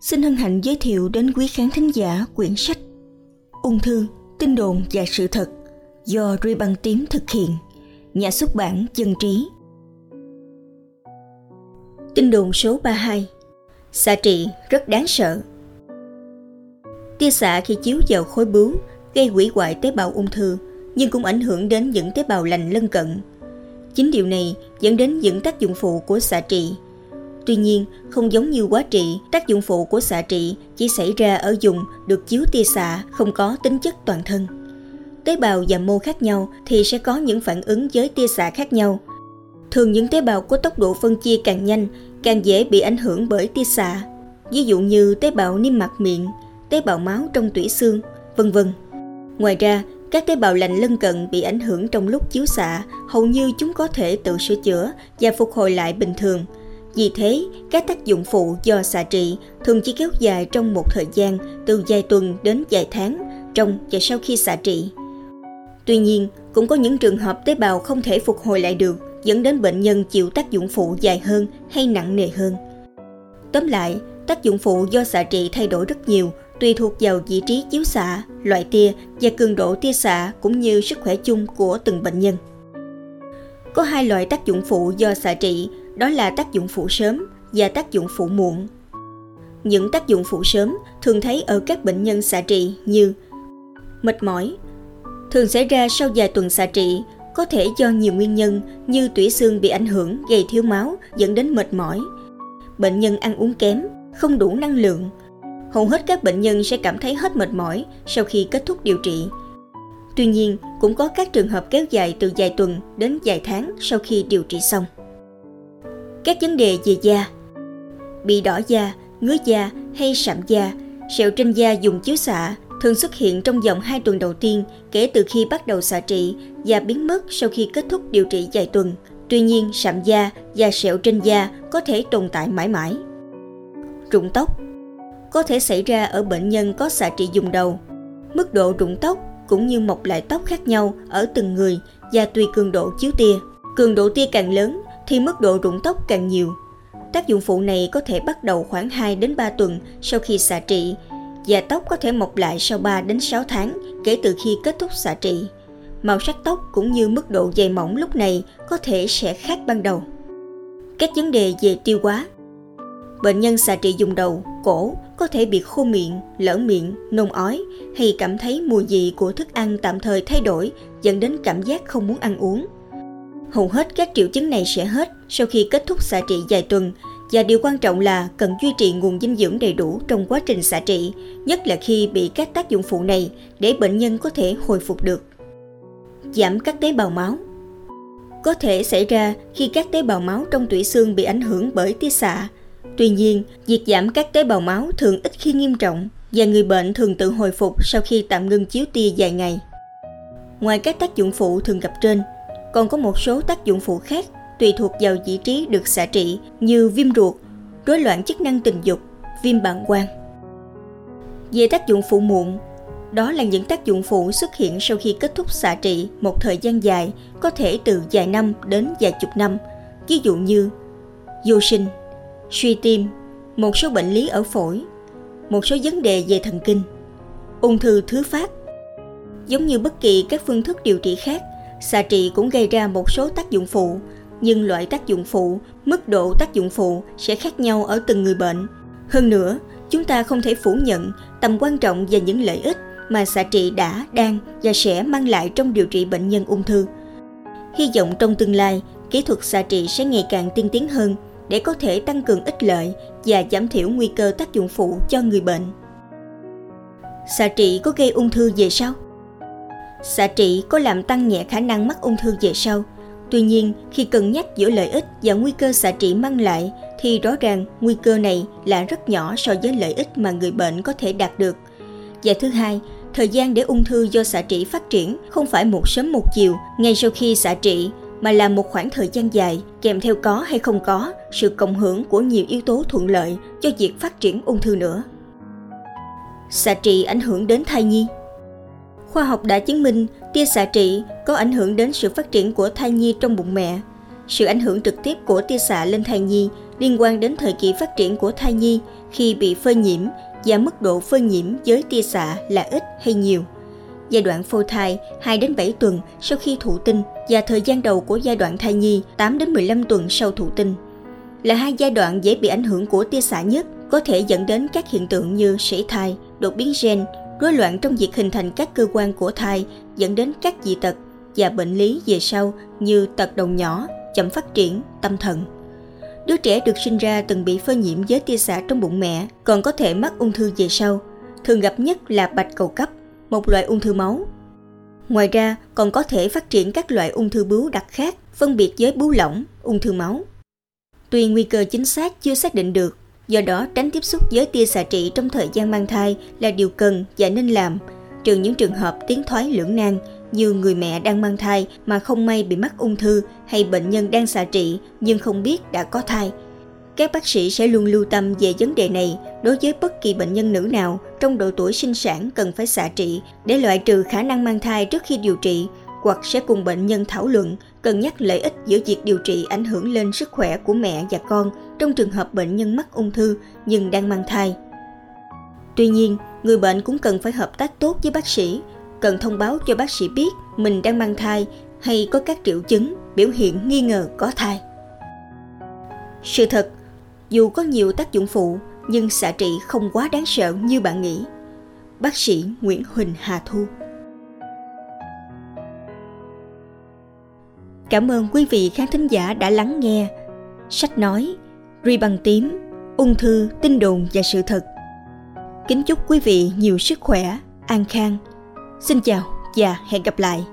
xin hân hạnh giới thiệu đến quý khán thính giả quyển sách Ung thư, tin đồn và sự thật do Ruy Băng Tím thực hiện, nhà xuất bản Dân Trí. Tin đồn số 32 Xạ trị rất đáng sợ Tia xạ khi chiếu vào khối bướu gây hủy hoại tế bào ung thư nhưng cũng ảnh hưởng đến những tế bào lành lân cận. Chính điều này dẫn đến những tác dụng phụ của xạ trị – Tuy nhiên, không giống như quá trị, tác dụng phụ của xạ trị chỉ xảy ra ở dùng được chiếu tia xạ không có tính chất toàn thân. Tế bào và mô khác nhau thì sẽ có những phản ứng với tia xạ khác nhau. Thường những tế bào có tốc độ phân chia càng nhanh, càng dễ bị ảnh hưởng bởi tia xạ. Ví dụ như tế bào niêm mạc miệng, tế bào máu trong tủy xương, vân vân. Ngoài ra, các tế bào lành lân cận bị ảnh hưởng trong lúc chiếu xạ, hầu như chúng có thể tự sửa chữa và phục hồi lại bình thường – vì thế, các tác dụng phụ do xạ trị thường chỉ kéo dài trong một thời gian từ vài tuần đến vài tháng trong và sau khi xạ trị. Tuy nhiên, cũng có những trường hợp tế bào không thể phục hồi lại được dẫn đến bệnh nhân chịu tác dụng phụ dài hơn hay nặng nề hơn. Tóm lại, tác dụng phụ do xạ trị thay đổi rất nhiều tùy thuộc vào vị trí chiếu xạ, loại tia và cường độ tia xạ cũng như sức khỏe chung của từng bệnh nhân. Có hai loại tác dụng phụ do xạ trị đó là tác dụng phụ sớm và tác dụng phụ muộn. Những tác dụng phụ sớm thường thấy ở các bệnh nhân xạ trị như mệt mỏi, thường xảy ra sau vài tuần xạ trị, có thể do nhiều nguyên nhân như tủy xương bị ảnh hưởng gây thiếu máu dẫn đến mệt mỏi, bệnh nhân ăn uống kém, không đủ năng lượng. Hầu hết các bệnh nhân sẽ cảm thấy hết mệt mỏi sau khi kết thúc điều trị. Tuy nhiên, cũng có các trường hợp kéo dài từ vài tuần đến vài tháng sau khi điều trị xong các vấn đề về da bị đỏ da ngứa da hay sạm da sẹo trên da dùng chiếu xạ thường xuất hiện trong vòng 2 tuần đầu tiên kể từ khi bắt đầu xạ trị và biến mất sau khi kết thúc điều trị vài tuần. Tuy nhiên, sạm da và sẹo trên da có thể tồn tại mãi mãi. Rụng tóc có thể xảy ra ở bệnh nhân có xạ trị dùng đầu. Mức độ rụng tóc cũng như mọc lại tóc khác nhau ở từng người và tùy cường độ chiếu tia. Cường độ tia càng lớn thì mức độ rụng tóc càng nhiều. Tác dụng phụ này có thể bắt đầu khoảng 2 đến 3 tuần sau khi xạ trị và tóc có thể mọc lại sau 3 đến 6 tháng kể từ khi kết thúc xạ trị. Màu sắc tóc cũng như mức độ dày mỏng lúc này có thể sẽ khác ban đầu. Các vấn đề về tiêu hóa Bệnh nhân xạ trị dùng đầu, cổ có thể bị khô miệng, lở miệng, nôn ói hay cảm thấy mùi vị của thức ăn tạm thời thay đổi dẫn đến cảm giác không muốn ăn uống. Hầu hết các triệu chứng này sẽ hết sau khi kết thúc xạ trị vài tuần và điều quan trọng là cần duy trì nguồn dinh dưỡng đầy đủ trong quá trình xạ trị, nhất là khi bị các tác dụng phụ này để bệnh nhân có thể hồi phục được. Giảm các tế bào máu Có thể xảy ra khi các tế bào máu trong tủy xương bị ảnh hưởng bởi tia xạ. Tuy nhiên, việc giảm các tế bào máu thường ít khi nghiêm trọng và người bệnh thường tự hồi phục sau khi tạm ngưng chiếu tia vài ngày. Ngoài các tác dụng phụ thường gặp trên, còn có một số tác dụng phụ khác tùy thuộc vào vị trí được xạ trị như viêm ruột, rối loạn chức năng tình dục, viêm bàng quang. Về tác dụng phụ muộn, đó là những tác dụng phụ xuất hiện sau khi kết thúc xạ trị một thời gian dài, có thể từ vài năm đến vài chục năm, ví dụ như vô sinh, suy tim, một số bệnh lý ở phổi, một số vấn đề về thần kinh, ung thư thứ phát. Giống như bất kỳ các phương thức điều trị khác, xạ trị cũng gây ra một số tác dụng phụ, nhưng loại tác dụng phụ, mức độ tác dụng phụ sẽ khác nhau ở từng người bệnh. Hơn nữa, chúng ta không thể phủ nhận tầm quan trọng và những lợi ích mà xạ trị đã, đang và sẽ mang lại trong điều trị bệnh nhân ung thư. Hy vọng trong tương lai, kỹ thuật xạ trị sẽ ngày càng tiên tiến hơn để có thể tăng cường ích lợi và giảm thiểu nguy cơ tác dụng phụ cho người bệnh. Xạ trị có gây ung thư về sau? Xạ trị có làm tăng nhẹ khả năng mắc ung thư về sau. Tuy nhiên, khi cân nhắc giữa lợi ích và nguy cơ xạ trị mang lại, thì rõ ràng nguy cơ này là rất nhỏ so với lợi ích mà người bệnh có thể đạt được. Và thứ hai, thời gian để ung thư do xạ trị phát triển không phải một sớm một chiều ngay sau khi xạ trị, mà là một khoảng thời gian dài kèm theo có hay không có sự cộng hưởng của nhiều yếu tố thuận lợi cho việc phát triển ung thư nữa. Xạ trị ảnh hưởng đến thai nhi Khoa học đã chứng minh tia xạ trị có ảnh hưởng đến sự phát triển của thai nhi trong bụng mẹ. Sự ảnh hưởng trực tiếp của tia xạ lên thai nhi liên quan đến thời kỳ phát triển của thai nhi khi bị phơi nhiễm và mức độ phơi nhiễm với tia xạ là ít hay nhiều. Giai đoạn phôi thai 2 đến 7 tuần sau khi thụ tinh và thời gian đầu của giai đoạn thai nhi 8 đến 15 tuần sau thụ tinh là hai giai đoạn dễ bị ảnh hưởng của tia xạ nhất có thể dẫn đến các hiện tượng như sảy thai, đột biến gen, rối loạn trong việc hình thành các cơ quan của thai dẫn đến các dị tật và bệnh lý về sau như tật đầu nhỏ, chậm phát triển, tâm thần. Đứa trẻ được sinh ra từng bị phơi nhiễm với tia xạ trong bụng mẹ còn có thể mắc ung thư về sau. Thường gặp nhất là bạch cầu cấp, một loại ung thư máu. Ngoài ra còn có thể phát triển các loại ung thư bướu đặc khác phân biệt với bướu lỏng, ung thư máu. Tuy nguy cơ chính xác chưa xác định được, do đó tránh tiếp xúc với tia xạ trị trong thời gian mang thai là điều cần và nên làm, trừ những trường hợp tiến thoái lưỡng nan như người mẹ đang mang thai mà không may bị mắc ung thư hay bệnh nhân đang xạ trị nhưng không biết đã có thai. Các bác sĩ sẽ luôn lưu tâm về vấn đề này đối với bất kỳ bệnh nhân nữ nào trong độ tuổi sinh sản cần phải xạ trị để loại trừ khả năng mang thai trước khi điều trị hoặc sẽ cùng bệnh nhân thảo luận cân nhắc lợi ích giữa việc điều trị ảnh hưởng lên sức khỏe của mẹ và con trong trường hợp bệnh nhân mắc ung thư nhưng đang mang thai. Tuy nhiên, người bệnh cũng cần phải hợp tác tốt với bác sĩ, cần thông báo cho bác sĩ biết mình đang mang thai hay có các triệu chứng, biểu hiện nghi ngờ có thai. Sự thật, dù có nhiều tác dụng phụ, nhưng xạ trị không quá đáng sợ như bạn nghĩ. Bác sĩ Nguyễn Huỳnh Hà Thu Cảm ơn quý vị khán thính giả đã lắng nghe. Sách nói, ri bằng tím, ung thư, tin đồn và sự thật. Kính chúc quý vị nhiều sức khỏe, an khang. Xin chào và hẹn gặp lại.